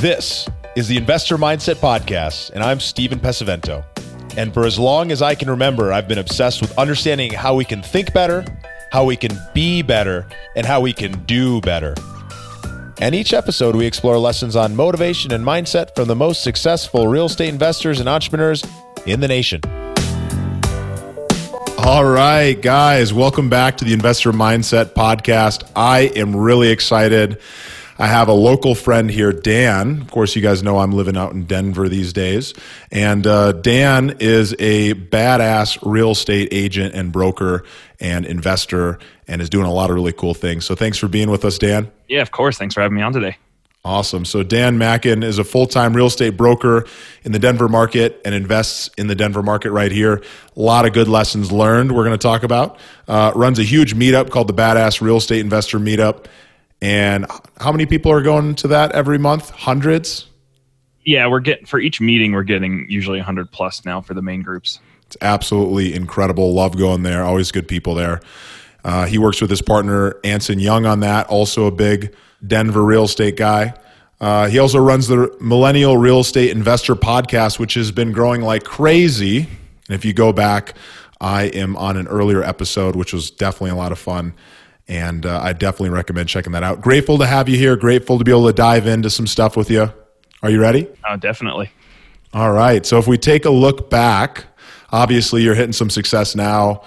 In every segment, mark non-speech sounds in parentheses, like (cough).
This is the Investor Mindset Podcast, and I'm Stephen Pesavento. And for as long as I can remember, I've been obsessed with understanding how we can think better, how we can be better, and how we can do better. And each episode, we explore lessons on motivation and mindset from the most successful real estate investors and entrepreneurs in the nation. All right, guys, welcome back to the Investor Mindset Podcast. I am really excited. I have a local friend here, Dan. Of course, you guys know I'm living out in Denver these days. And uh, Dan is a badass real estate agent and broker and investor and is doing a lot of really cool things. So thanks for being with us, Dan. Yeah, of course. Thanks for having me on today. Awesome. So Dan Mackin is a full-time real estate broker in the Denver market and invests in the Denver market right here. A lot of good lessons learned we're going to talk about. Uh, runs a huge meetup called the Badass Real Estate Investor Meetup. And how many people are going to that every month? Hundreds? Yeah, we're getting for each meeting we're getting usually 100 plus now for the main groups. It's absolutely incredible. Love going there. Always good people there. Uh, he works with his partner Anson Young on that. Also a big Denver real estate guy. Uh, he also runs the Millennial Real Estate Investor Podcast, which has been growing like crazy. And if you go back, I am on an earlier episode, which was definitely a lot of fun. And uh, I definitely recommend checking that out. Grateful to have you here. Grateful to be able to dive into some stuff with you. Are you ready? Oh, definitely. All right. So if we take a look back, obviously you're hitting some success now.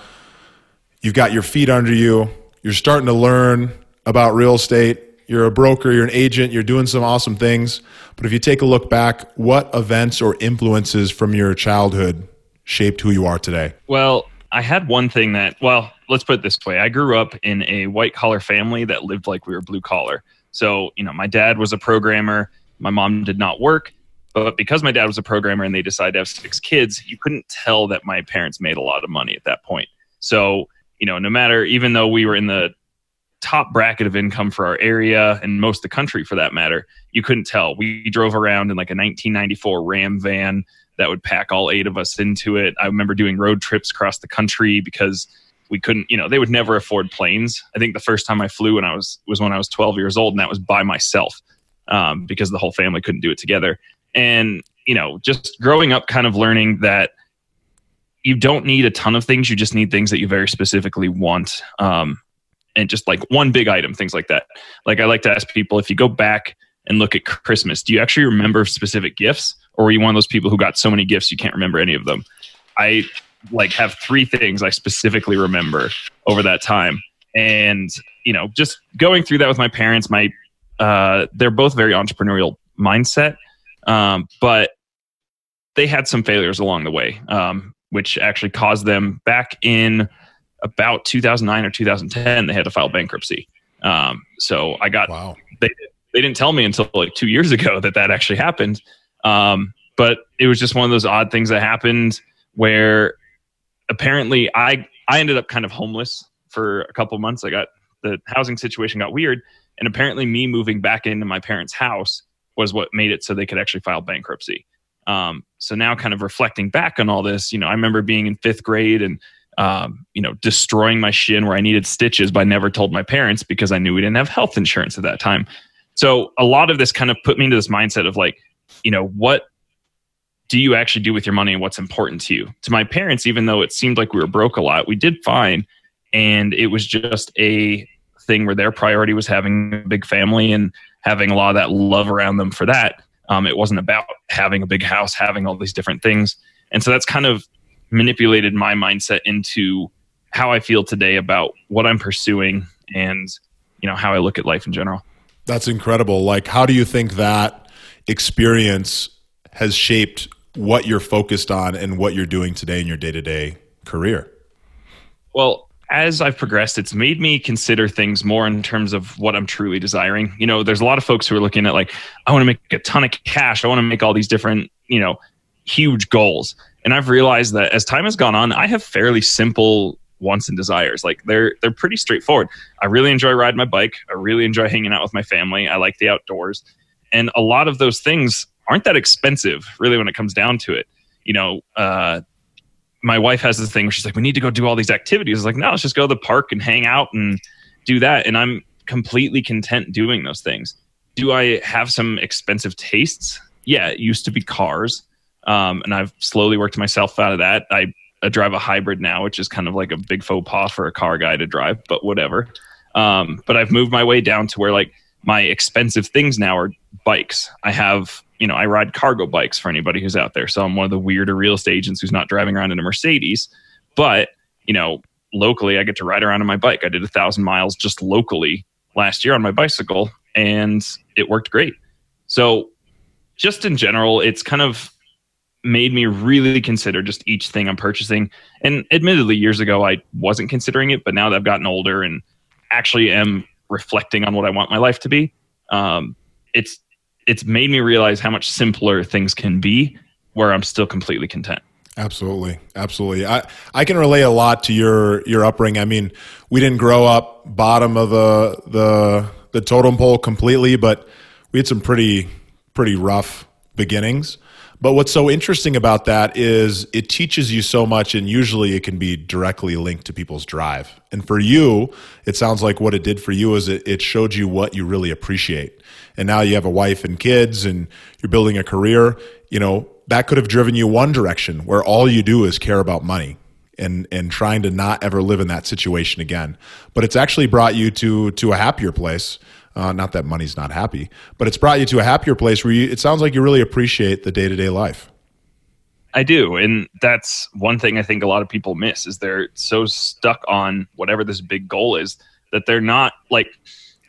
You've got your feet under you. You're starting to learn about real estate. You're a broker, you're an agent, you're doing some awesome things. But if you take a look back, what events or influences from your childhood shaped who you are today? Well, I had one thing that, well, let's put it this way. I grew up in a white collar family that lived like we were blue collar. So, you know, my dad was a programmer, my mom did not work. But because my dad was a programmer and they decided to have six kids, you couldn't tell that my parents made a lot of money at that point. So, you know, no matter, even though we were in the top bracket of income for our area and most of the country for that matter, you couldn't tell. We drove around in like a 1994 Ram van that would pack all eight of us into it. I remember doing road trips across the country because we couldn't, you know, they would never afford planes. I think the first time I flew when I was was when I was 12 years old, and that was by myself um, because the whole family couldn't do it together. And you know, just growing up, kind of learning that you don't need a ton of things. You just need things that you very specifically want, um, and just like one big item, things like that. Like I like to ask people if you go back and look at Christmas, do you actually remember specific gifts, or are you one of those people who got so many gifts you can't remember any of them? I like have three things I specifically remember over that time. And, you know, just going through that with my parents, my uh, they're both very entrepreneurial mindset. Um, but they had some failures along the way, um, which actually caused them back in about 2009 or 2010, they had to file bankruptcy. Um, so I got, wow. they, they didn't tell me until like two years ago that that actually happened. Um, but it was just one of those odd things that happened where apparently I I ended up kind of homeless for a couple months. I got the housing situation got weird, and apparently me moving back into my parents' house was what made it so they could actually file bankruptcy. Um, so now, kind of reflecting back on all this, you know, I remember being in fifth grade and um, you know destroying my shin where I needed stitches, but I never told my parents because I knew we didn't have health insurance at that time. So a lot of this kind of put me into this mindset of like, you know, what do you actually do with your money and what's important to you? To my parents, even though it seemed like we were broke a lot, we did fine. And it was just a thing where their priority was having a big family and having a lot of that love around them for that. Um, it wasn't about having a big house, having all these different things. And so that's kind of manipulated my mindset into how I feel today about what I'm pursuing and, you know, how I look at life in general. That's incredible. Like, how do you think that experience has shaped what you're focused on and what you're doing today in your day to day career? Well, as I've progressed, it's made me consider things more in terms of what I'm truly desiring. You know, there's a lot of folks who are looking at like, I want to make a ton of cash. I want to make all these different, you know, huge goals. And I've realized that as time has gone on, I have fairly simple wants and desires. Like they're they're pretty straightforward. I really enjoy riding my bike. I really enjoy hanging out with my family. I like the outdoors. And a lot of those things aren't that expensive, really, when it comes down to it. You know, uh, my wife has this thing where she's like, we need to go do all these activities. It's like, no, let's just go to the park and hang out and do that. And I'm completely content doing those things. do I have some expensive tastes? Yeah, it used to be cars. Um, and I've slowly worked myself out of that. I, I, drive a hybrid now, which is kind of like a big faux pas for a car guy to drive, but whatever. Um, but I've moved my way down to where like my expensive things now are bikes. I have, you know, I ride cargo bikes for anybody who's out there. So I'm one of the weirder real estate agents who's not driving around in a Mercedes. But, you know, locally, I get to ride around on my bike. I did a thousand miles just locally last year on my bicycle and it worked great. So, just in general, it's kind of made me really consider just each thing I'm purchasing. And admittedly, years ago, I wasn't considering it, but now that I've gotten older and actually am reflecting on what I want my life to be, um, it's it's made me realize how much simpler things can be, where I'm still completely content. Absolutely, absolutely. I I can relate a lot to your your upbringing. I mean, we didn't grow up bottom of the the the totem pole completely, but we had some pretty pretty rough beginnings. But what's so interesting about that is it teaches you so much, and usually it can be directly linked to people's drive. And for you, it sounds like what it did for you is it, it showed you what you really appreciate. And now you have a wife and kids, and you're building a career. You know, that could have driven you one direction where all you do is care about money and and trying to not ever live in that situation again. But it's actually brought you to to a happier place uh, not that money's not happy, but it's brought you to a happier place where you, it sounds like you really appreciate the day to day life. I do. And that's one thing I think a lot of people miss is they're so stuck on whatever this big goal is that they're not like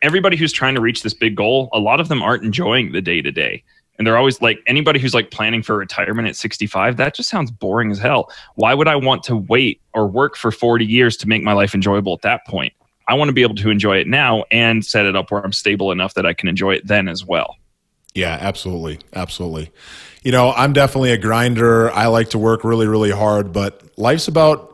everybody who's trying to reach this big goal, a lot of them aren't enjoying the day to day. And they're always like anybody who's like planning for retirement at 65, that just sounds boring as hell. Why would I want to wait or work for 40 years to make my life enjoyable at that point? I want to be able to enjoy it now and set it up where I'm stable enough that I can enjoy it then as well. Yeah, absolutely. Absolutely. You know, I'm definitely a grinder. I like to work really, really hard, but life's about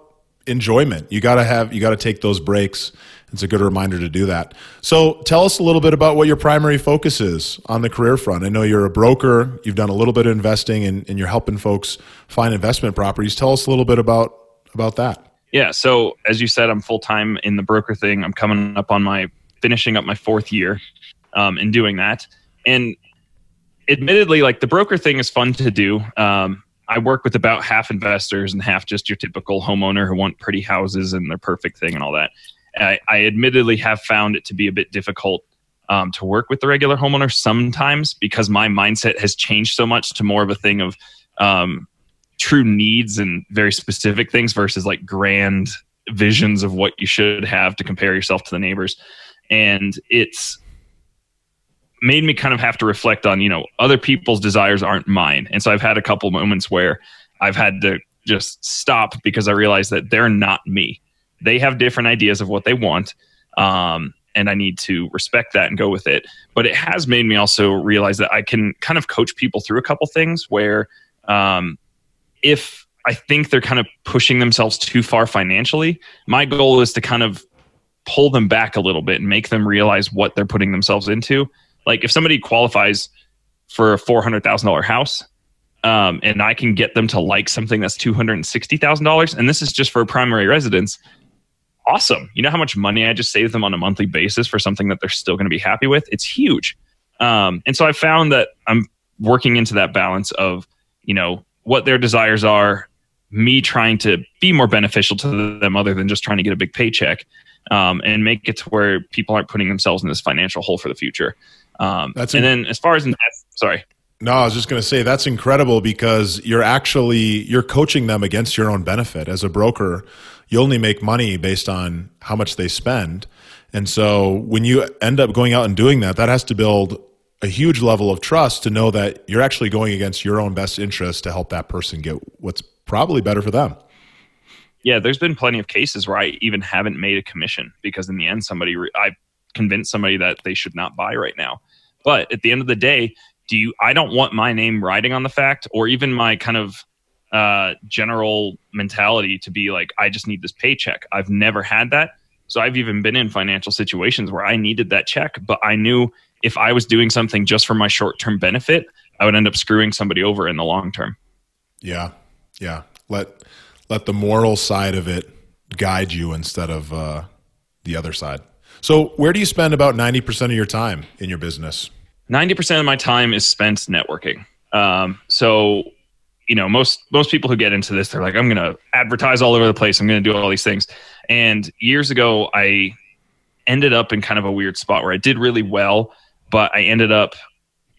enjoyment. You got to have, you got to take those breaks. It's a good reminder to do that. So tell us a little bit about what your primary focus is on the career front. I know you're a broker, you've done a little bit of investing and, and you're helping folks find investment properties. Tell us a little bit about, about that. Yeah. So as you said, I'm full time in the broker thing. I'm coming up on my finishing up my fourth year um, in doing that. And admittedly, like the broker thing is fun to do. Um, I work with about half investors and half just your typical homeowner who want pretty houses and their perfect thing and all that. I, I admittedly have found it to be a bit difficult um, to work with the regular homeowner sometimes because my mindset has changed so much to more of a thing of um, true needs and very specific things versus like grand visions of what you should have to compare yourself to the neighbors. And it's made me kind of have to reflect on, you know, other people's desires aren't mine. And so I've had a couple moments where I've had to just stop because I realized that they're not me. They have different ideas of what they want. Um, and I need to respect that and go with it. But it has made me also realize that I can kind of coach people through a couple things where um, if I think they're kind of pushing themselves too far financially, my goal is to kind of pull them back a little bit and make them realize what they're putting themselves into. Like if somebody qualifies for a four hundred thousand dollar house, um, and I can get them to like something that's two hundred and sixty thousand dollars, and this is just for a primary residence. Awesome! You know how much money I just saved them on a monthly basis for something that they're still going to be happy with. It's huge, um, and so I found that I'm working into that balance of you know what their desires are, me trying to be more beneficial to them other than just trying to get a big paycheck um, and make it to where people aren't putting themselves in this financial hole for the future. Um, that's and then as far as sorry. No, I was just going to say that's incredible because you're actually you're coaching them against your own benefit. As a broker, you only make money based on how much they spend. And so when you end up going out and doing that, that has to build a huge level of trust to know that you're actually going against your own best interest to help that person get what's probably better for them. Yeah, there's been plenty of cases where I even haven't made a commission because in the end, somebody re- I convinced somebody that they should not buy right now. But at the end of the day, do you? I don't want my name riding on the fact, or even my kind of uh, general mentality to be like, I just need this paycheck. I've never had that. So I've even been in financial situations where I needed that check, but I knew if I was doing something just for my short term benefit, I would end up screwing somebody over in the long term. Yeah, yeah. Let let the moral side of it guide you instead of uh, the other side. So, where do you spend about ninety percent of your time in your business? 90% of my time is spent networking. Um, so, you know, most most people who get into this, they're like, I'm going to advertise all over the place. I'm going to do all these things. And years ago, I ended up in kind of a weird spot where I did really well, but I ended up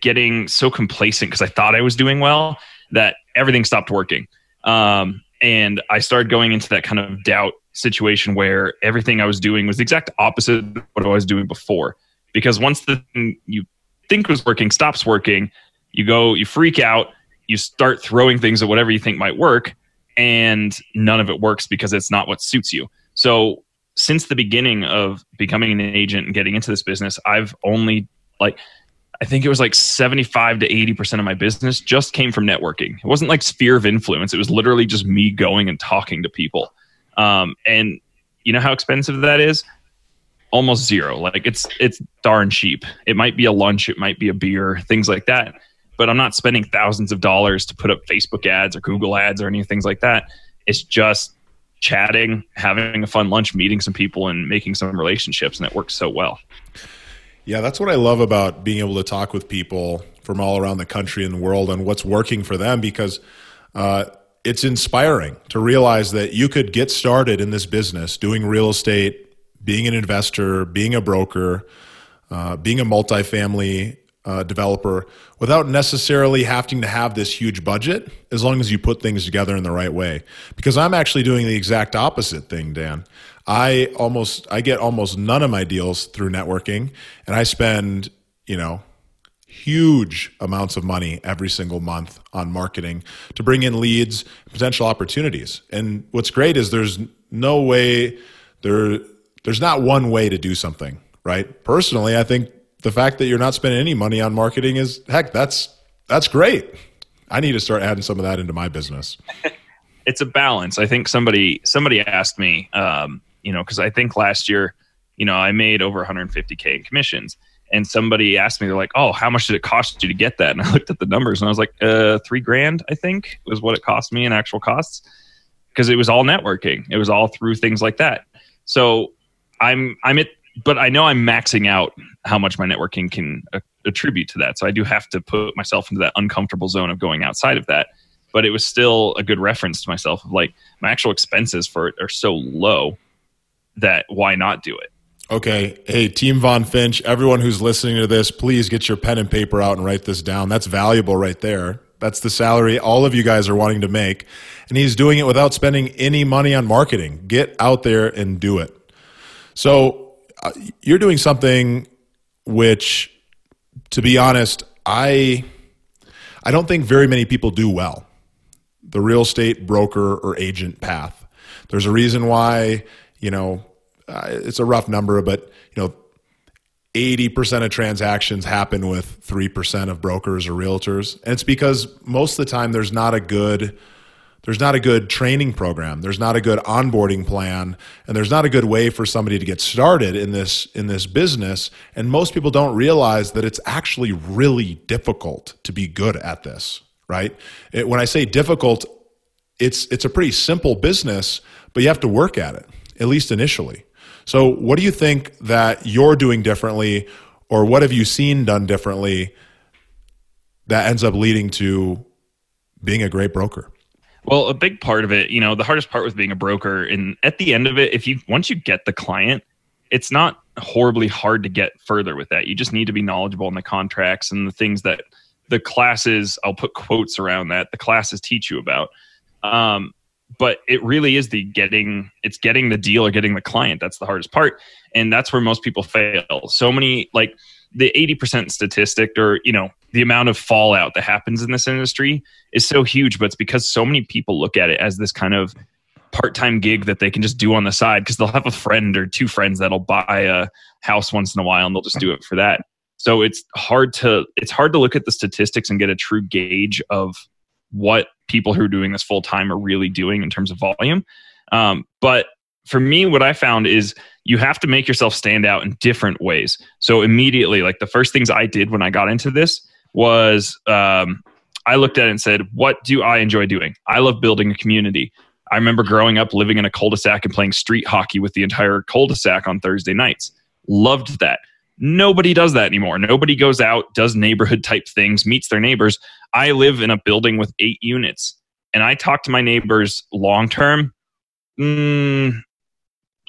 getting so complacent because I thought I was doing well that everything stopped working. Um, and I started going into that kind of doubt situation where everything I was doing was the exact opposite of what I was doing before. Because once the thing you think was working stops working, you go, you freak out, you start throwing things at whatever you think might work, and none of it works because it's not what suits you. So, since the beginning of becoming an agent and getting into this business, I've only like I think it was like 75 to 80% of my business just came from networking. It wasn't like sphere of influence. It was literally just me going and talking to people. Um, and you know how expensive that is? Almost zero. Like it's it's darn cheap. It might be a lunch, it might be a beer, things like that. But I'm not spending thousands of dollars to put up Facebook ads or Google ads or any things like that. It's just chatting, having a fun lunch, meeting some people, and making some relationships, and it works so well. Yeah, that's what I love about being able to talk with people from all around the country and the world on what's working for them because uh, it's inspiring to realize that you could get started in this business doing real estate, being an investor, being a broker, uh, being a multifamily uh, developer without necessarily having to have this huge budget as long as you put things together in the right way. Because I'm actually doing the exact opposite thing, Dan. I almost I get almost none of my deals through networking, and I spend you know huge amounts of money every single month on marketing to bring in leads, potential opportunities. And what's great is there's no way there there's not one way to do something, right? Personally, I think the fact that you're not spending any money on marketing is heck, that's that's great. I need to start adding some of that into my business. (laughs) it's a balance. I think somebody somebody asked me um, you know, because I think last year, you know, I made over 150k in commissions. And somebody asked me, they're like, "Oh, how much did it cost you to get that?" (laughs) And I looked at the numbers, and I was like, "Uh, three grand, I think, was what it cost me in actual costs, because it was all networking. It was all through things like that. So I'm I'm at, but I know I'm maxing out how much my networking can uh, attribute to that. So I do have to put myself into that uncomfortable zone of going outside of that. But it was still a good reference to myself of like my actual expenses for it are so low that why not do it? Okay. Hey, Team Von Finch, everyone who's listening to this, please get your pen and paper out and write this down. That's valuable right there. That's the salary all of you guys are wanting to make. And he's doing it without spending any money on marketing. Get out there and do it. So uh, you're doing something which, to be honest, I, I don't think very many people do well the real estate broker or agent path. There's a reason why you know, uh, it's a rough number, but you know, 80% of transactions happen with 3% of brokers or realtors. And it's because most of the time there's not a good there's not a good training program. There's not a good onboarding plan, and there's not a good way for somebody to get started in this in this business. And most people don't realize that it's actually really difficult to be good at this, right? It, when I say difficult, it's it's a pretty simple business, but you have to work at it at least initially. So, what do you think that you're doing differently, or what have you seen done differently that ends up leading to being a great broker? Well, a big part of it, you know, the hardest part with being a broker, and at the end of it, if you once you get the client, it's not horribly hard to get further with that. You just need to be knowledgeable in the contracts and the things that the classes, I'll put quotes around that, the classes teach you about. Um, but it really is the getting it's getting the deal or getting the client that's the hardest part. And that's where most people fail. So many like the 80% statistic or you know the amount of fallout that happens in this industry is so huge but it's because so many people look at it as this kind of part-time gig that they can just do on the side because they'll have a friend or two friends that'll buy a house once in a while and they'll just do it for that. So it's hard to it's hard to look at the statistics and get a true gauge of what people who are doing this full time are really doing in terms of volume. Um, but for me, what I found is you have to make yourself stand out in different ways. So immediately, like the first things I did when I got into this was um, I looked at it and said, What do I enjoy doing? I love building a community. I remember growing up living in a cul de sac and playing street hockey with the entire cul de sac on Thursday nights. Loved that Nobody does that anymore. Nobody goes out, does neighborhood type things, meets their neighbors. I live in a building with eight units, and I talk to my neighbors long term, mm,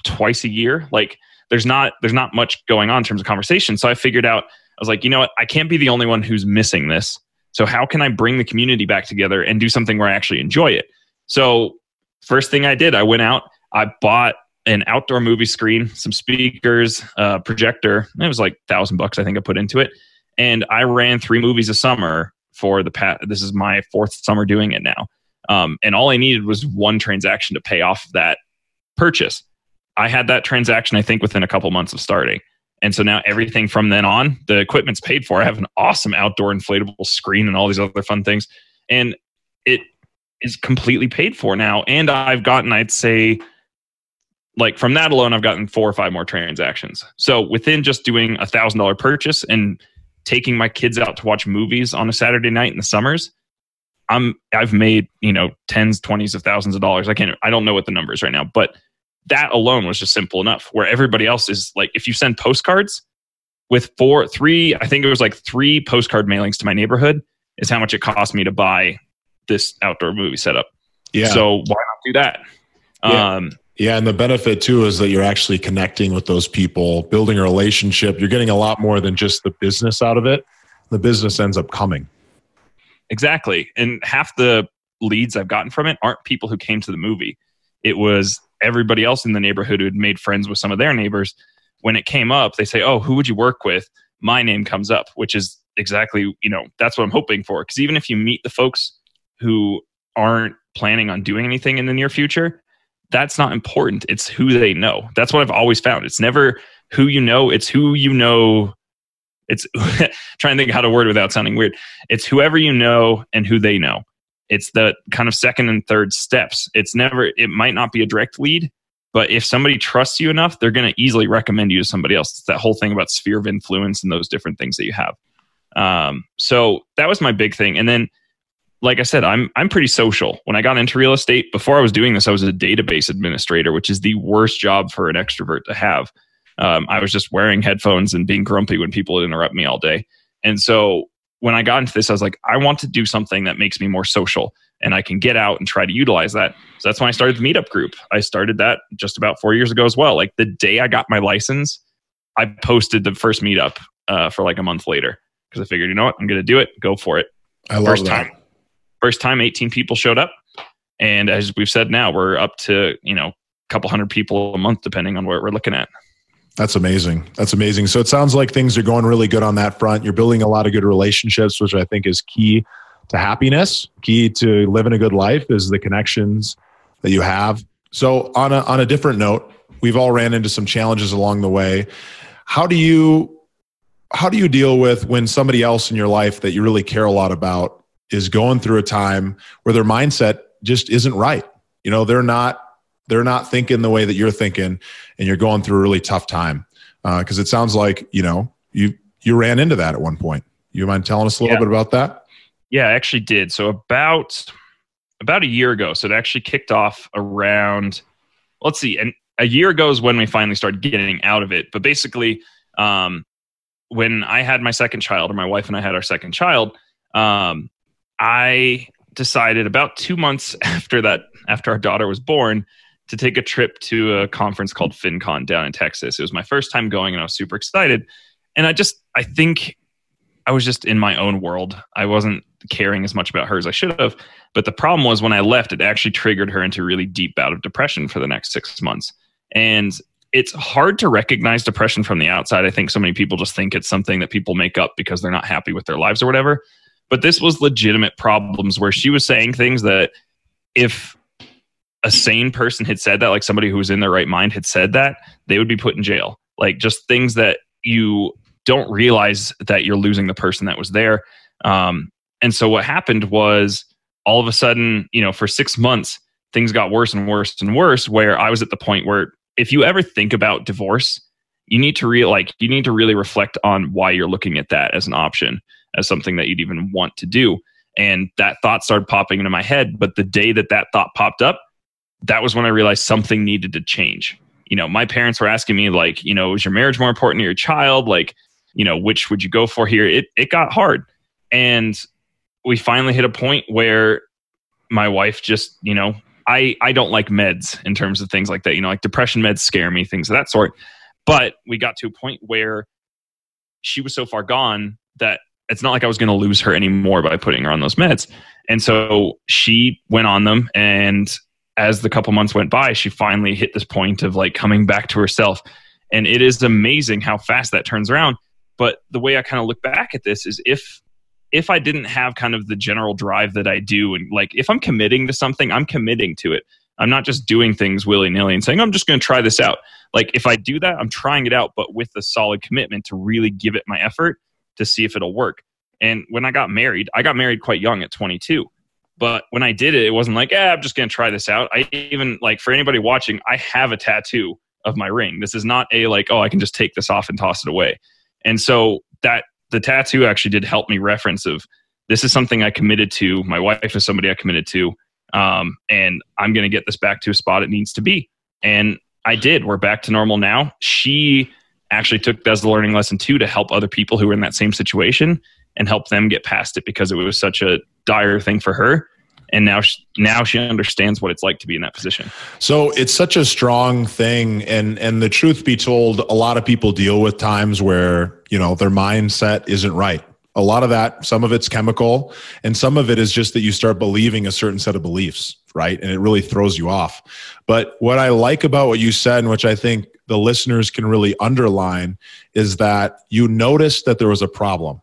twice a year. Like there's not there's not much going on in terms of conversation. So I figured out I was like, you know what, I can't be the only one who's missing this. So how can I bring the community back together and do something where I actually enjoy it? So first thing I did, I went out, I bought an outdoor movie screen, some speakers, uh, projector. It was like thousand bucks, I think I put into it, and I ran three movies a summer for the pat. This is my fourth summer doing it now, um, and all I needed was one transaction to pay off that purchase. I had that transaction, I think, within a couple months of starting. And so now everything from then on, the equipment's paid for. I have an awesome outdoor inflatable screen and all these other fun things. And it is completely paid for now. And I've gotten, I'd say, like from that alone, I've gotten four or five more transactions. So within just doing a thousand dollar purchase and taking my kids out to watch movies on a Saturday night in the summers, I'm I've made you know tens, twenties of thousands of dollars. I can't I don't know what the number is right now, but that alone was just simple enough. Where everybody else is like, if you send postcards with four, three, I think it was like three postcard mailings to my neighborhood is how much it cost me to buy this outdoor movie setup. Yeah. So why not do that? Yeah. Um, yeah, and the benefit too is that you're actually connecting with those people, building a relationship. You're getting a lot more than just the business out of it. The business ends up coming. Exactly. And half the leads I've gotten from it aren't people who came to the movie. It was everybody else in the neighborhood who had made friends with some of their neighbors. When it came up, they say, Oh, who would you work with? My name comes up, which is exactly, you know, that's what I'm hoping for. Because even if you meet the folks who aren't planning on doing anything in the near future, that's not important. It's who they know. That's what I've always found. It's never who you know, it's who you know. It's (laughs) trying to think how to word without sounding weird. It's whoever you know and who they know. It's the kind of second and third steps. It's never, it might not be a direct lead, but if somebody trusts you enough, they're going to easily recommend you to somebody else. It's that whole thing about sphere of influence and those different things that you have. Um, so that was my big thing. And then like I said, I'm I'm pretty social. When I got into real estate, before I was doing this, I was a database administrator, which is the worst job for an extrovert to have. Um, I was just wearing headphones and being grumpy when people would interrupt me all day. And so when I got into this, I was like, I want to do something that makes me more social and I can get out and try to utilize that. So that's when I started the meetup group. I started that just about four years ago as well. Like the day I got my license, I posted the first meetup uh, for like a month later because I figured, you know what, I'm going to do it, go for it. I love first that. time First time, 18 people showed up. And as we've said now, we're up to, you know, a couple hundred people a month, depending on what we're looking at. That's amazing. That's amazing. So it sounds like things are going really good on that front. You're building a lot of good relationships, which I think is key to happiness, key to living a good life is the connections that you have. So on a on a different note, we've all ran into some challenges along the way. How do you how do you deal with when somebody else in your life that you really care a lot about is going through a time where their mindset just isn't right. You know, they're not they're not thinking the way that you're thinking, and you're going through a really tough time. Because uh, it sounds like you know you you ran into that at one point. You mind telling us a little yeah. bit about that? Yeah, I actually did. So about about a year ago. So it actually kicked off around. Let's see, and a year ago is when we finally started getting out of it. But basically, um, when I had my second child, or my wife and I had our second child, um, I decided about two months (laughs) after that, after our daughter was born, to take a trip to a conference called FinCon down in Texas. It was my first time going, and I was super excited. And I just, I think I was just in my own world. I wasn't caring as much about her as I should have. But the problem was when I left, it actually triggered her into really deep bout of depression for the next six months. And it's hard to recognize depression from the outside. I think so many people just think it's something that people make up because they're not happy with their lives or whatever. But this was legitimate problems where she was saying things that if a sane person had said that, like somebody who was in their right mind had said that, they would be put in jail. Like just things that you don't realize that you're losing the person that was there. Um, and so what happened was all of a sudden, you know, for six months, things got worse and worse and worse. Where I was at the point where if you ever think about divorce, you need to real like you need to really reflect on why you're looking at that as an option as something that you'd even want to do. And that thought started popping into my head. But the day that that thought popped up, that was when I realized something needed to change. you know, my parents were asking me like, you know, is your marriage more important to your child? Like, you know, which would you go for here? It it got hard. And we finally hit a point where my wife just, you know, I I don't like meds in terms of things like that. You know, like depression meds scare me, things of that sort. But we got to a point where she was so far gone that it's not like I was going to lose her anymore by putting her on those meds. And so she went on them and as the couple months went by, she finally hit this point of like coming back to herself. And it is amazing how fast that turns around. But the way I kind of look back at this is if if I didn't have kind of the general drive that I do, and like if I'm committing to something, I'm committing to it. I'm not just doing things willy nilly and saying, I'm just going to try this out. Like if I do that, I'm trying it out, but with a solid commitment to really give it my effort to see if it'll work. And when I got married, I got married quite young at 22. But when I did it, it wasn't like, yeah, I'm just going to try this out. I even, like, for anybody watching, I have a tattoo of my ring. This is not a, like, oh, I can just take this off and toss it away. And so that the tattoo actually did help me reference of this is something I committed to. My wife is somebody I committed to. Um, and I'm going to get this back to a spot it needs to be. And I did. We're back to normal now. She actually took that as a learning lesson too to help other people who were in that same situation and help them get past it because it was such a dire thing for her and now she, now she understands what it's like to be in that position. So it's such a strong thing, and and the truth be told, a lot of people deal with times where you know their mindset isn't right. A lot of that, some of it's chemical, and some of it is just that you start believing a certain set of beliefs, right? And it really throws you off. But what I like about what you said, and which I think the listeners can really underline, is that you noticed that there was a problem.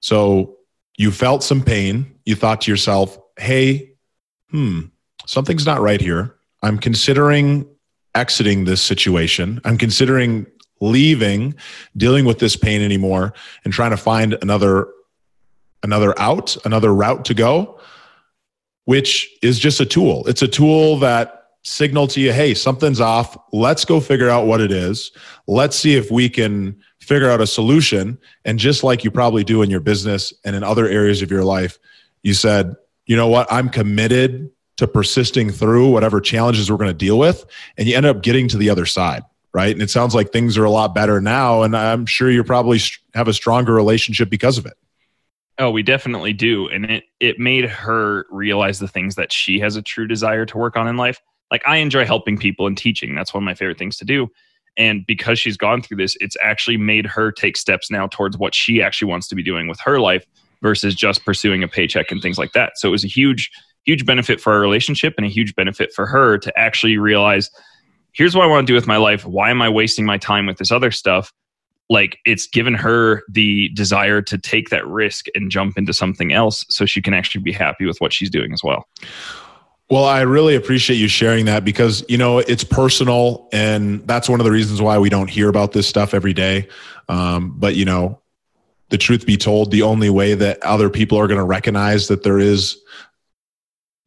So you felt some pain. You thought to yourself, hey, hmm, something's not right here. I'm considering exiting this situation. I'm considering leaving, dealing with this pain anymore, and trying to find another another out, another route to go, which is just a tool. It's a tool that signal to you, hey, something's off. Let's go figure out what it is. Let's see if we can figure out a solution. And just like you probably do in your business and in other areas of your life, you said, you know what, I'm committed to persisting through whatever challenges we're going to deal with. And you end up getting to the other side. Right. And it sounds like things are a lot better now. And I'm sure you probably have a stronger relationship because of it. Oh, we definitely do. And it, it made her realize the things that she has a true desire to work on in life. Like I enjoy helping people and teaching. That's one of my favorite things to do. And because she's gone through this, it's actually made her take steps now towards what she actually wants to be doing with her life versus just pursuing a paycheck and things like that. So it was a huge, huge benefit for our relationship and a huge benefit for her to actually realize here's what I want to do with my life. Why am I wasting my time with this other stuff? Like it's given her the desire to take that risk and jump into something else so she can actually be happy with what she's doing as well. Well, I really appreciate you sharing that because, you know, it's personal and that's one of the reasons why we don't hear about this stuff every day. Um, but, you know, the truth be told, the only way that other people are going to recognize that there is,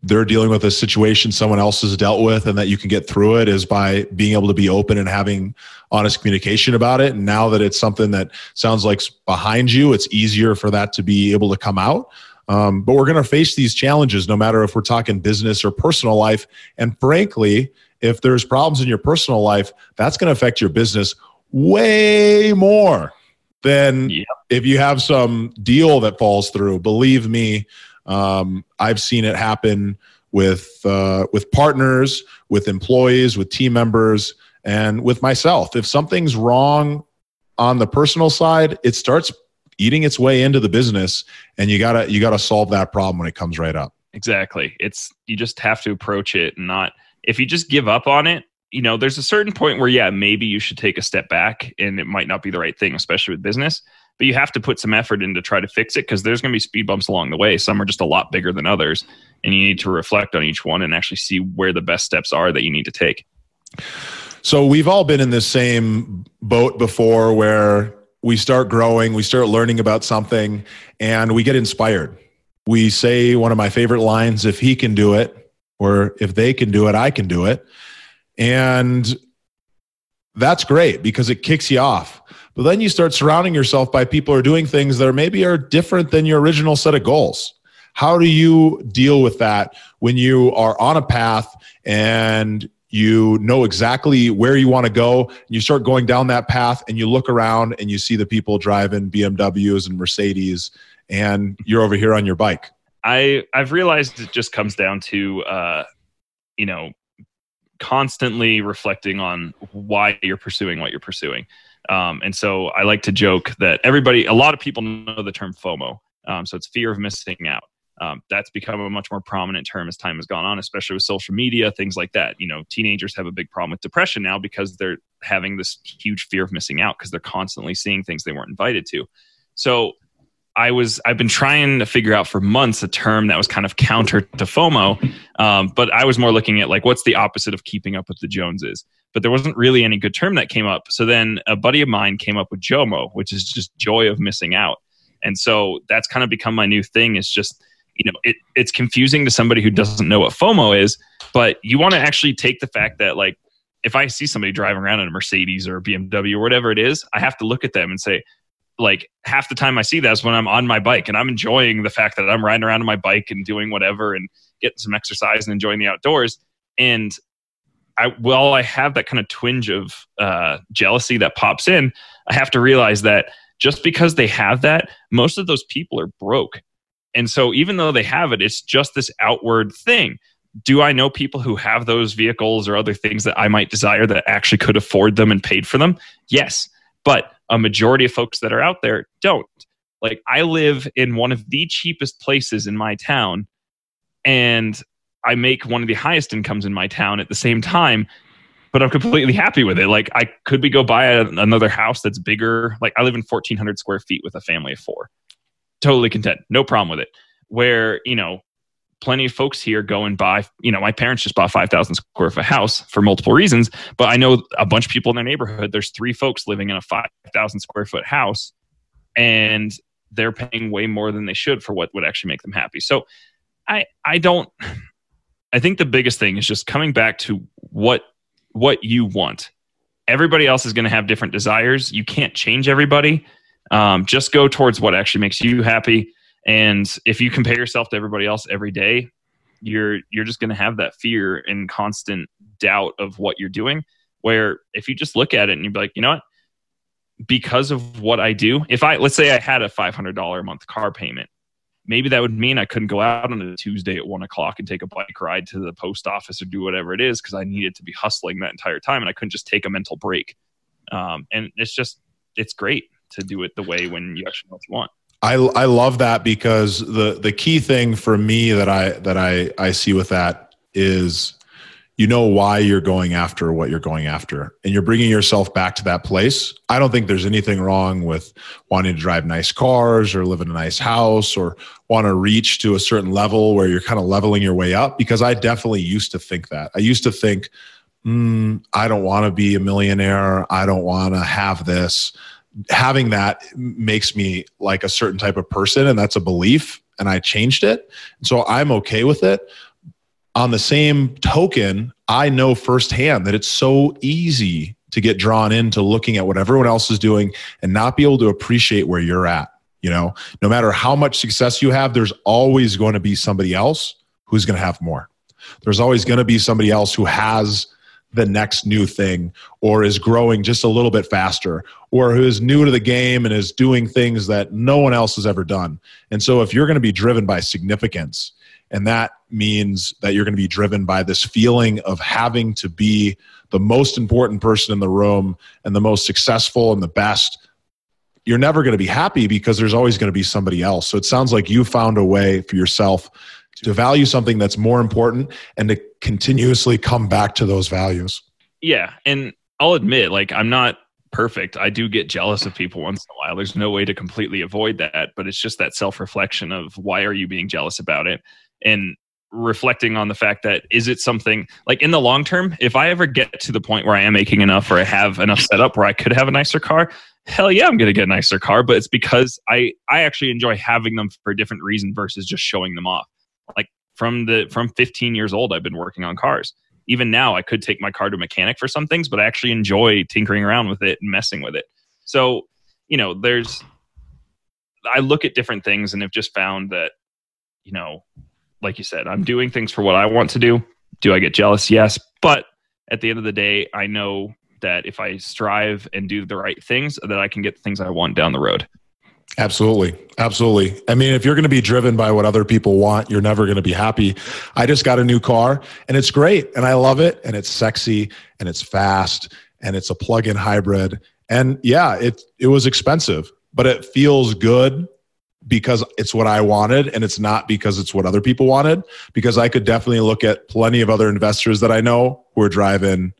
they're dealing with a situation someone else has dealt with and that you can get through it is by being able to be open and having honest communication about it. And now that it's something that sounds like behind you, it's easier for that to be able to come out. Um, but we're going to face these challenges no matter if we're talking business or personal life. And frankly, if there's problems in your personal life, that's going to affect your business way more than yep. if you have some deal that falls through. Believe me, um, I've seen it happen with uh, with partners, with employees, with team members, and with myself. If something's wrong on the personal side, it starts eating its way into the business and you gotta you gotta solve that problem when it comes right up. Exactly. It's you just have to approach it and not if you just give up on it you know there's a certain point where yeah maybe you should take a step back and it might not be the right thing especially with business but you have to put some effort in to try to fix it because there's going to be speed bumps along the way. Some are just a lot bigger than others and you need to reflect on each one and actually see where the best steps are that you need to take. So we've all been in this same boat before where we start growing, we start learning about something, and we get inspired. We say one of my favorite lines if he can do it, or if they can do it, I can do it. And that's great because it kicks you off. But then you start surrounding yourself by people who are doing things that are maybe are different than your original set of goals. How do you deal with that when you are on a path and you know exactly where you want to go. You start going down that path and you look around and you see the people driving BMWs and Mercedes and you're over here on your bike. I I've realized it just comes down to uh, you know constantly reflecting on why you're pursuing what you're pursuing. Um, and so I like to joke that everybody, a lot of people know the term FOMO. Um, so it's fear of missing out. Um, that's become a much more prominent term as time has gone on, especially with social media, things like that. You know, teenagers have a big problem with depression now because they're having this huge fear of missing out because they're constantly seeing things they weren't invited to. So I was I've been trying to figure out for months a term that was kind of counter to FOMO, um, but I was more looking at like what's the opposite of keeping up with the Joneses. But there wasn't really any good term that came up. So then a buddy of mine came up with JOMO, which is just joy of missing out. And so that's kind of become my new thing. Is just you know it, it's confusing to somebody who doesn't know what FOMO is, but you want to actually take the fact that like if I see somebody driving around in a Mercedes or a BMW or whatever it is, I have to look at them and say, like half the time I see that is when I'm on my bike and I'm enjoying the fact that I'm riding around on my bike and doing whatever and getting some exercise and enjoying the outdoors. And I, while I have that kind of twinge of uh, jealousy that pops in, I have to realize that just because they have that, most of those people are broke. And so even though they have it, it's just this outward thing. Do I know people who have those vehicles or other things that I might desire that actually could afford them and paid for them? Yes. But a majority of folks that are out there don't. Like I live in one of the cheapest places in my town and I make one of the highest incomes in my town at the same time, but I'm completely happy with it. Like I could be go buy a, another house that's bigger. Like I live in 1400 square feet with a family of 4. Totally content. No problem with it. Where, you know, plenty of folks here go and buy, you know, my parents just bought 5,000 square foot house for multiple reasons, but I know a bunch of people in their neighborhood, there's three folks living in a 5,000 square foot house and they're paying way more than they should for what would actually make them happy. So I, I don't, I think the biggest thing is just coming back to what, what you want. Everybody else is going to have different desires. You can't change everybody. Um, just go towards what actually makes you happy and if you compare yourself to everybody else every day, you're you're just going to have that fear and constant doubt of what you're doing. Where if you just look at it and you'd be like, you know what? Because of what I do, if I let's say I had a five hundred dollar a month car payment, maybe that would mean I couldn't go out on a Tuesday at one o'clock and take a bike ride to the post office or do whatever it is because I needed to be hustling that entire time and I couldn't just take a mental break. Um, and it's just it's great to do it the way when you actually know what you want. I, I love that because the the key thing for me that I that I I see with that is you know why you're going after what you're going after and you're bringing yourself back to that place. I don't think there's anything wrong with wanting to drive nice cars or live in a nice house or want to reach to a certain level where you're kind of leveling your way up because I definitely used to think that. I used to think mm, I don't want to be a millionaire. I don't want to have this having that makes me like a certain type of person and that's a belief and I changed it. So I'm okay with it. On the same token, I know firsthand that it's so easy to get drawn into looking at what everyone else is doing and not be able to appreciate where you're at. You know, no matter how much success you have, there's always going to be somebody else who's going to have more. There's always going to be somebody else who has the next new thing or is growing just a little bit faster or who is new to the game and is doing things that no one else has ever done. And so if you're going to be driven by significance, and that means that you're going to be driven by this feeling of having to be the most important person in the room and the most successful and the best, you're never going to be happy because there's always going to be somebody else. So it sounds like you found a way for yourself to value something that's more important and to continuously come back to those values. Yeah. And I'll admit, like, I'm not perfect. I do get jealous of people once in a while. There's no way to completely avoid that, but it's just that self reflection of why are you being jealous about it? And reflecting on the fact that is it something like in the long term, if I ever get to the point where I am making enough or I have enough set up where I could have a nicer car, hell yeah, I'm going to get a nicer car, but it's because I, I actually enjoy having them for a different reason versus just showing them off like from the from 15 years old i've been working on cars. Even now i could take my car to a mechanic for some things but i actually enjoy tinkering around with it and messing with it. So you know there's i look at different things and have just found that you know like you said i'm doing things for what i want to do. Do i get jealous? Yes. But at the end of the day, I know that if I strive and do the right things, that I can get the things I want down the road. Absolutely. Absolutely. I mean, if you're going to be driven by what other people want, you're never going to be happy. I just got a new car and it's great and I love it and it's sexy and it's fast and it's a plug-in hybrid. And yeah, it it was expensive, but it feels good because it's what I wanted and it's not because it's what other people wanted because I could definitely look at plenty of other investors that I know who are driving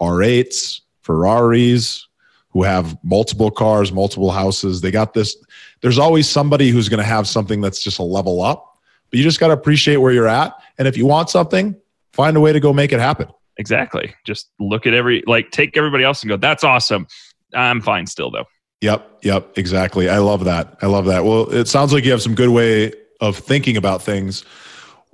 R8s, Ferraris, who have multiple cars, multiple houses. They got this. There's always somebody who's going to have something that's just a level up, but you just got to appreciate where you're at. And if you want something, find a way to go make it happen. Exactly. Just look at every, like, take everybody else and go, that's awesome. I'm fine still, though. Yep. Yep. Exactly. I love that. I love that. Well, it sounds like you have some good way of thinking about things.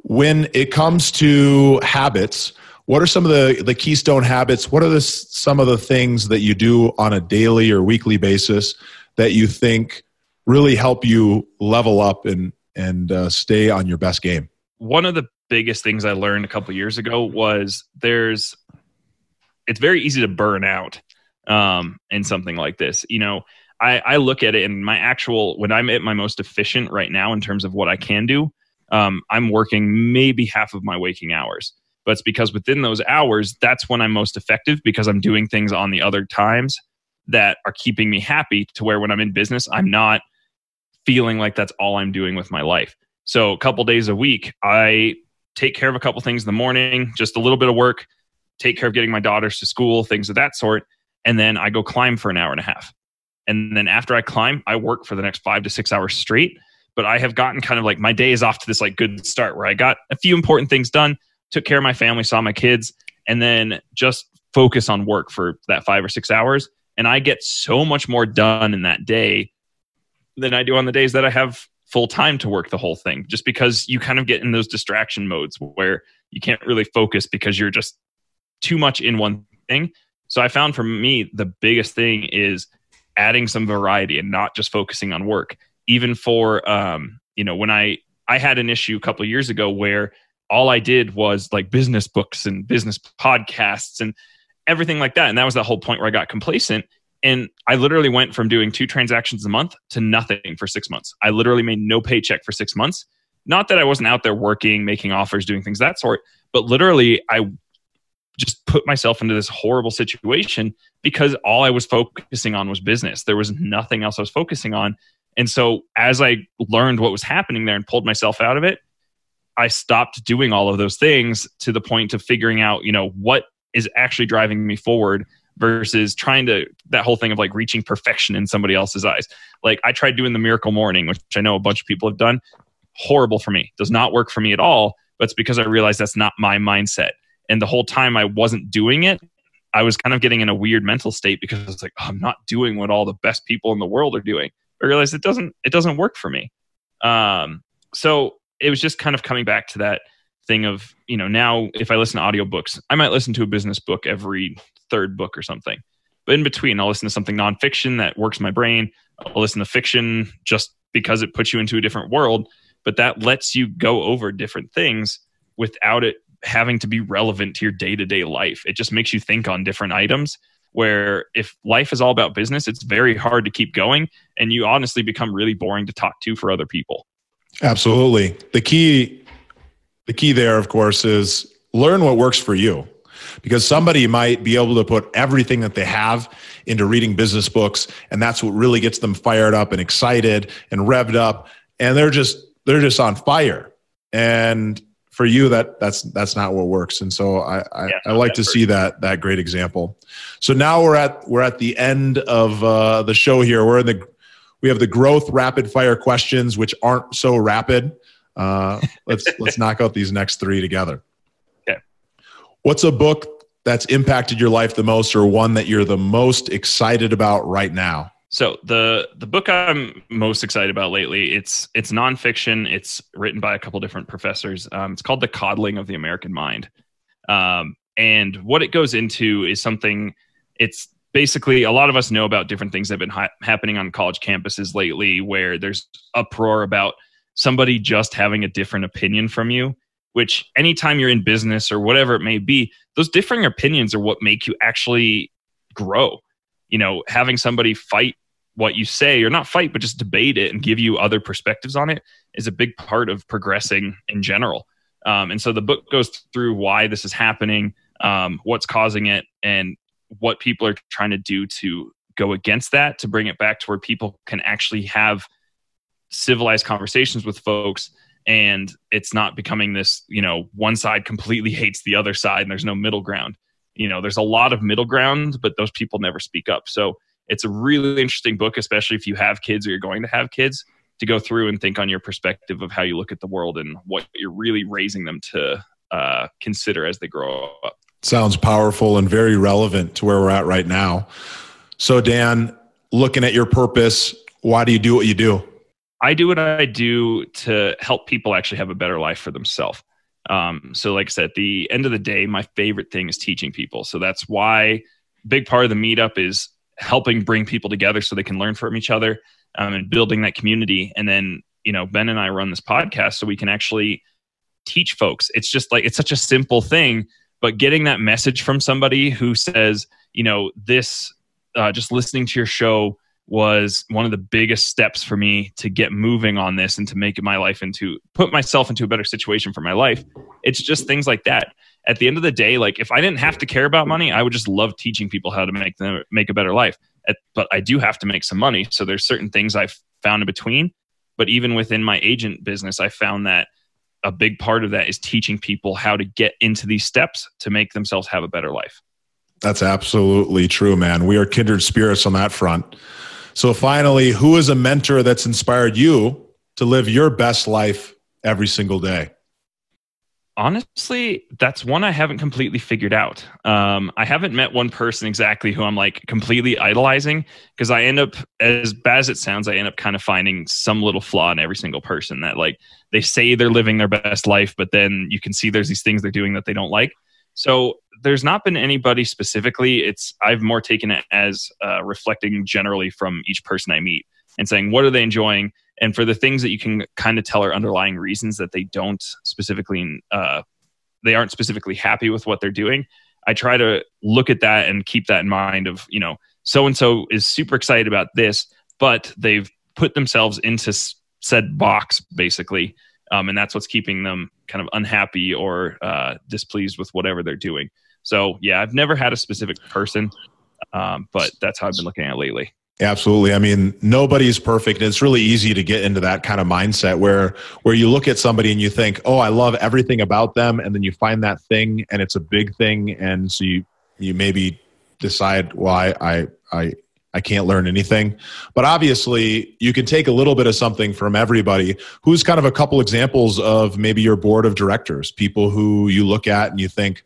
When it comes to habits, what are some of the, the keystone habits? What are the, some of the things that you do on a daily or weekly basis that you think really help you level up and, and uh, stay on your best game? One of the biggest things I learned a couple years ago was there's, it's very easy to burn out um, in something like this. You know, I, I look at it and my actual, when I'm at my most efficient right now in terms of what I can do, um, I'm working maybe half of my waking hours but it's because within those hours, that's when I'm most effective because I'm doing things on the other times that are keeping me happy to where when I'm in business, I'm not feeling like that's all I'm doing with my life. So a couple days a week, I take care of a couple things in the morning, just a little bit of work, take care of getting my daughters to school, things of that sort, and then I go climb for an hour and a half. And then after I climb, I work for the next 5 to 6 hours straight, but I have gotten kind of like my day is off to this like good start where I got a few important things done took care of my family, saw my kids, and then just focus on work for that five or six hours. And I get so much more done in that day than I do on the days that I have full time to work the whole thing, just because you kind of get in those distraction modes where you can't really focus because you're just too much in one thing. So I found for me, the biggest thing is adding some variety and not just focusing on work. Even for, um, you know, when I, I had an issue a couple years ago where all I did was like business books and business podcasts and everything like that. And that was the whole point where I got complacent. And I literally went from doing two transactions a month to nothing for six months. I literally made no paycheck for six months. Not that I wasn't out there working, making offers, doing things that sort, but literally I just put myself into this horrible situation because all I was focusing on was business. There was nothing else I was focusing on. And so as I learned what was happening there and pulled myself out of it, I stopped doing all of those things to the point of figuring out, you know, what is actually driving me forward versus trying to that whole thing of like reaching perfection in somebody else's eyes. Like I tried doing the miracle morning, which I know a bunch of people have done. Horrible for me. Does not work for me at all. But it's because I realized that's not my mindset. And the whole time I wasn't doing it, I was kind of getting in a weird mental state because it's like, oh, I'm not doing what all the best people in the world are doing. I realized it doesn't it doesn't work for me. Um, so it was just kind of coming back to that thing of you know now if i listen to audiobooks i might listen to a business book every third book or something. But in between i'll listen to something nonfiction that works my brain. I'll listen to fiction just because it puts you into a different world but that lets you go over different things without it having to be relevant to your day-to-day life. It just makes you think on different items where if life is all about business it's very hard to keep going and you honestly become really boring to talk to for other people Absolutely. The key the key there of course is learn what works for you. Because somebody might be able to put everything that they have into reading business books and that's what really gets them fired up and excited and revved up and they're just they're just on fire. And for you that that's that's not what works and so i i, yeah, I like to see that that great example so now we're at we're at the end of uh, the show here we're in the we have the growth rapid fire questions, which aren't so rapid. Uh, (laughs) let's let's knock out these next three together. Okay. What's a book that's impacted your life the most, or one that you're the most excited about right now? So the the book I'm most excited about lately it's it's nonfiction. It's written by a couple different professors. Um, it's called The Coddling of the American Mind, um, and what it goes into is something. It's basically a lot of us know about different things that have been ha- happening on college campuses lately where there's uproar about somebody just having a different opinion from you which anytime you're in business or whatever it may be, those differing opinions are what make you actually grow. You know, having somebody fight what you say or not fight, but just debate it and give you other perspectives on it is a big part of progressing in general. Um, and so the book goes through why this is happening, um, what's causing it, and what people are trying to do to go against that to bring it back to where people can actually have civilized conversations with folks and it's not becoming this you know one side completely (laughs) hates the other side and there's no middle ground. You know there's a lot of middle ground but those people never speak up. So it's a really interesting book especially if you have kids or you're going to have kids to go through and think on your perspective of how you look at the world and what you're really raising them to uh, consider as they grow up sounds powerful and very relevant to where we're at right now so dan looking at your purpose why do you do what you do I do what I do to help people actually have a better life for themselves. Um, so, like I said, at the end of the day, my favorite thing is teaching people. So that's why big part of the meetup is helping bring people together so they can learn from each other um, and building that community. And then, you know, Ben and I run this podcast so we can actually teach folks. It's just like it's such a simple thing, but getting that message from somebody who says, you know, this, uh, just listening to your show was one of the biggest steps for me to get moving on this and to make my life into put myself into a better situation for my life. It's just things like that. At the end of the day like if i didn't have to care about money i would just love teaching people how to make them make a better life. At, but i do have to make some money. So there's certain things i've found in between. But even within my agent business i found that a big part of that is teaching people how to get into these steps to make themselves have a better life. That's absolutely true man. We are kindred spirits on that front. So finally, who is a mentor that's inspired you to live your best life every single day? Honestly, that's one I haven't completely figured out. Um, I haven't met one person exactly who I'm like completely idolizing because I end up, as bad as it sounds, I end up kind of finding some little flaw in every single person that like they say they're living their best life, but then you can see there's these things they're doing that they don't like. So there's not been anybody specifically. It's I've more taken it as uh, reflecting generally from each person I meet and saying what are they enjoying, and for the things that you can kind of tell are underlying reasons that they don't specifically uh, they aren't specifically happy with what they're doing. I try to look at that and keep that in mind. Of you know, so and so is super excited about this, but they've put themselves into said box basically um, and that's what's keeping them kind of unhappy or uh, displeased with whatever they're doing. So yeah, I've never had a specific person, um, but that's how I've been looking at lately. Absolutely. I mean, nobody's perfect. It's really easy to get into that kind of mindset where where you look at somebody and you think, "Oh, I love everything about them," and then you find that thing and it's a big thing and so you you maybe decide, "Why well, I I I can't learn anything." But obviously, you can take a little bit of something from everybody. Who's kind of a couple examples of maybe your board of directors, people who you look at and you think,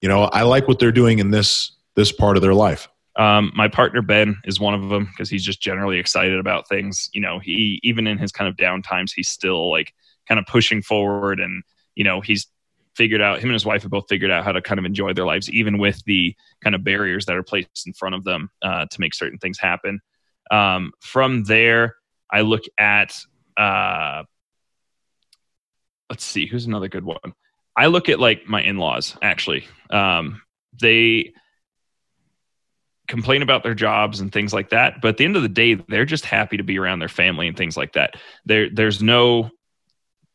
you know, I like what they're doing in this this part of their life. Um, my partner Ben is one of them because he's just generally excited about things. You know, he even in his kind of down times, he's still like kind of pushing forward, and you know, he's figured out him and his wife have both figured out how to kind of enjoy their lives, even with the kind of barriers that are placed in front of them uh, to make certain things happen. Um, from there, I look at uh, let's see, who's another good one. I look at like my in-laws actually. Um, they complain about their jobs and things like that, but at the end of the day, they're just happy to be around their family and things like that. There, there's no,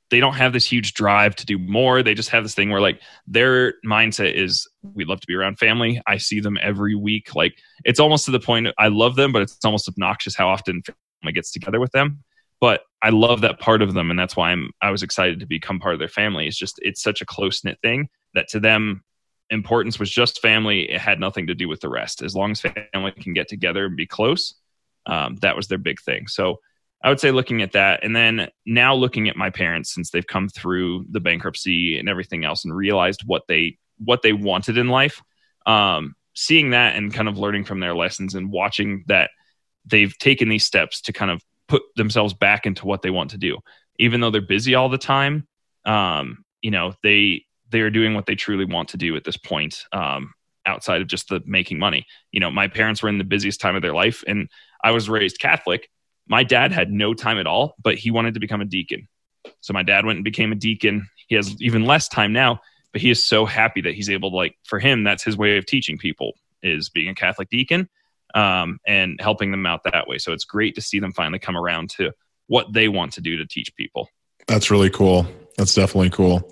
they don't have this huge drive to do more. They just have this thing where like their mindset is, we love to be around family. I see them every week. Like it's almost to the point I love them, but it's almost obnoxious how often family gets together with them but I love that part of them, and that's why I'm I was excited to become part of their family. It's just it's such a close knit thing that to them importance was just family. It had nothing to do with the rest. As long as family can get together and be close, um, that was their big thing. So I would say looking at that, and then now looking at my parents since they've come through the bankruptcy and everything else, and realized what they what they wanted in life. Um, seeing that and kind of learning from their lessons and watching that they've taken these steps to kind of put themselves back into what they want to do even though they're busy all the time um, you know they they are doing what they truly want to do at this point um, outside of just the making money you know my parents were in the busiest time of their life and i was raised catholic my dad had no time at all but he wanted to become a deacon So my dad went and became a deacon. He has even less time now, but he is so happy that he's able to like for him that's his way of teaching people is being a Catholic deacon um, and helping them out that way. So it's great to see them finally come around to what they want to do to teach people. That's really cool. That's definitely cool.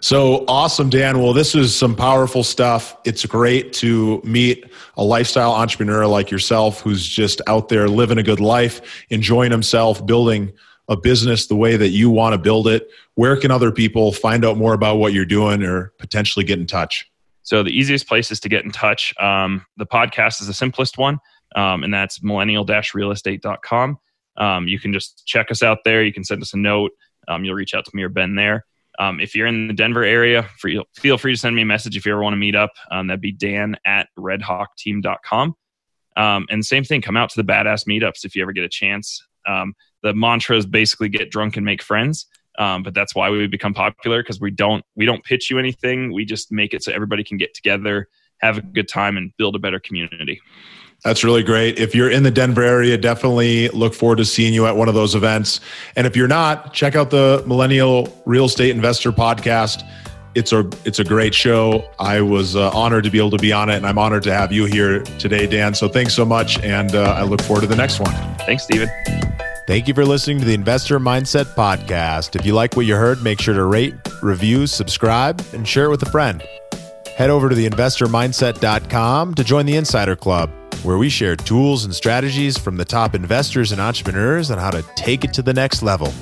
So awesome, Dan. Well, this is some powerful stuff. It's great to meet a lifestyle entrepreneur like yourself who's just out there living a good life, enjoying himself, building a business the way that you want to build it. Where can other people find out more about what you're doing or potentially get in touch? So the easiest place is to get in touch. Um, the podcast is the simplest one, um, and that's millennial-realestate.com. Um, you can just check us out there. You can send us a note. Um, you'll reach out to me or Ben there. Um, if you're in the Denver area, feel free to send me a message if you ever want to meet up. Um, that'd be dan at redhawkteam.com. Um, and same thing, come out to the badass meetups if you ever get a chance. Um, the mantra is basically get drunk and make friends. Um, but that's why we become popular because we don't we don't pitch you anything. We just make it so everybody can get together, have a good time, and build a better community. That's really great. If you're in the Denver area, definitely look forward to seeing you at one of those events. And if you're not, check out the Millennial Real Estate Investor podcast. It's a it's a great show. I was uh, honored to be able to be on it, and I'm honored to have you here today, Dan. So thanks so much, and uh, I look forward to the next one. Thanks, Stephen. Thank you for listening to the Investor Mindset Podcast. If you like what you heard, make sure to rate, review, subscribe, and share it with a friend. Head over to theinvestormindset.com to join the Insider Club, where we share tools and strategies from the top investors and entrepreneurs on how to take it to the next level.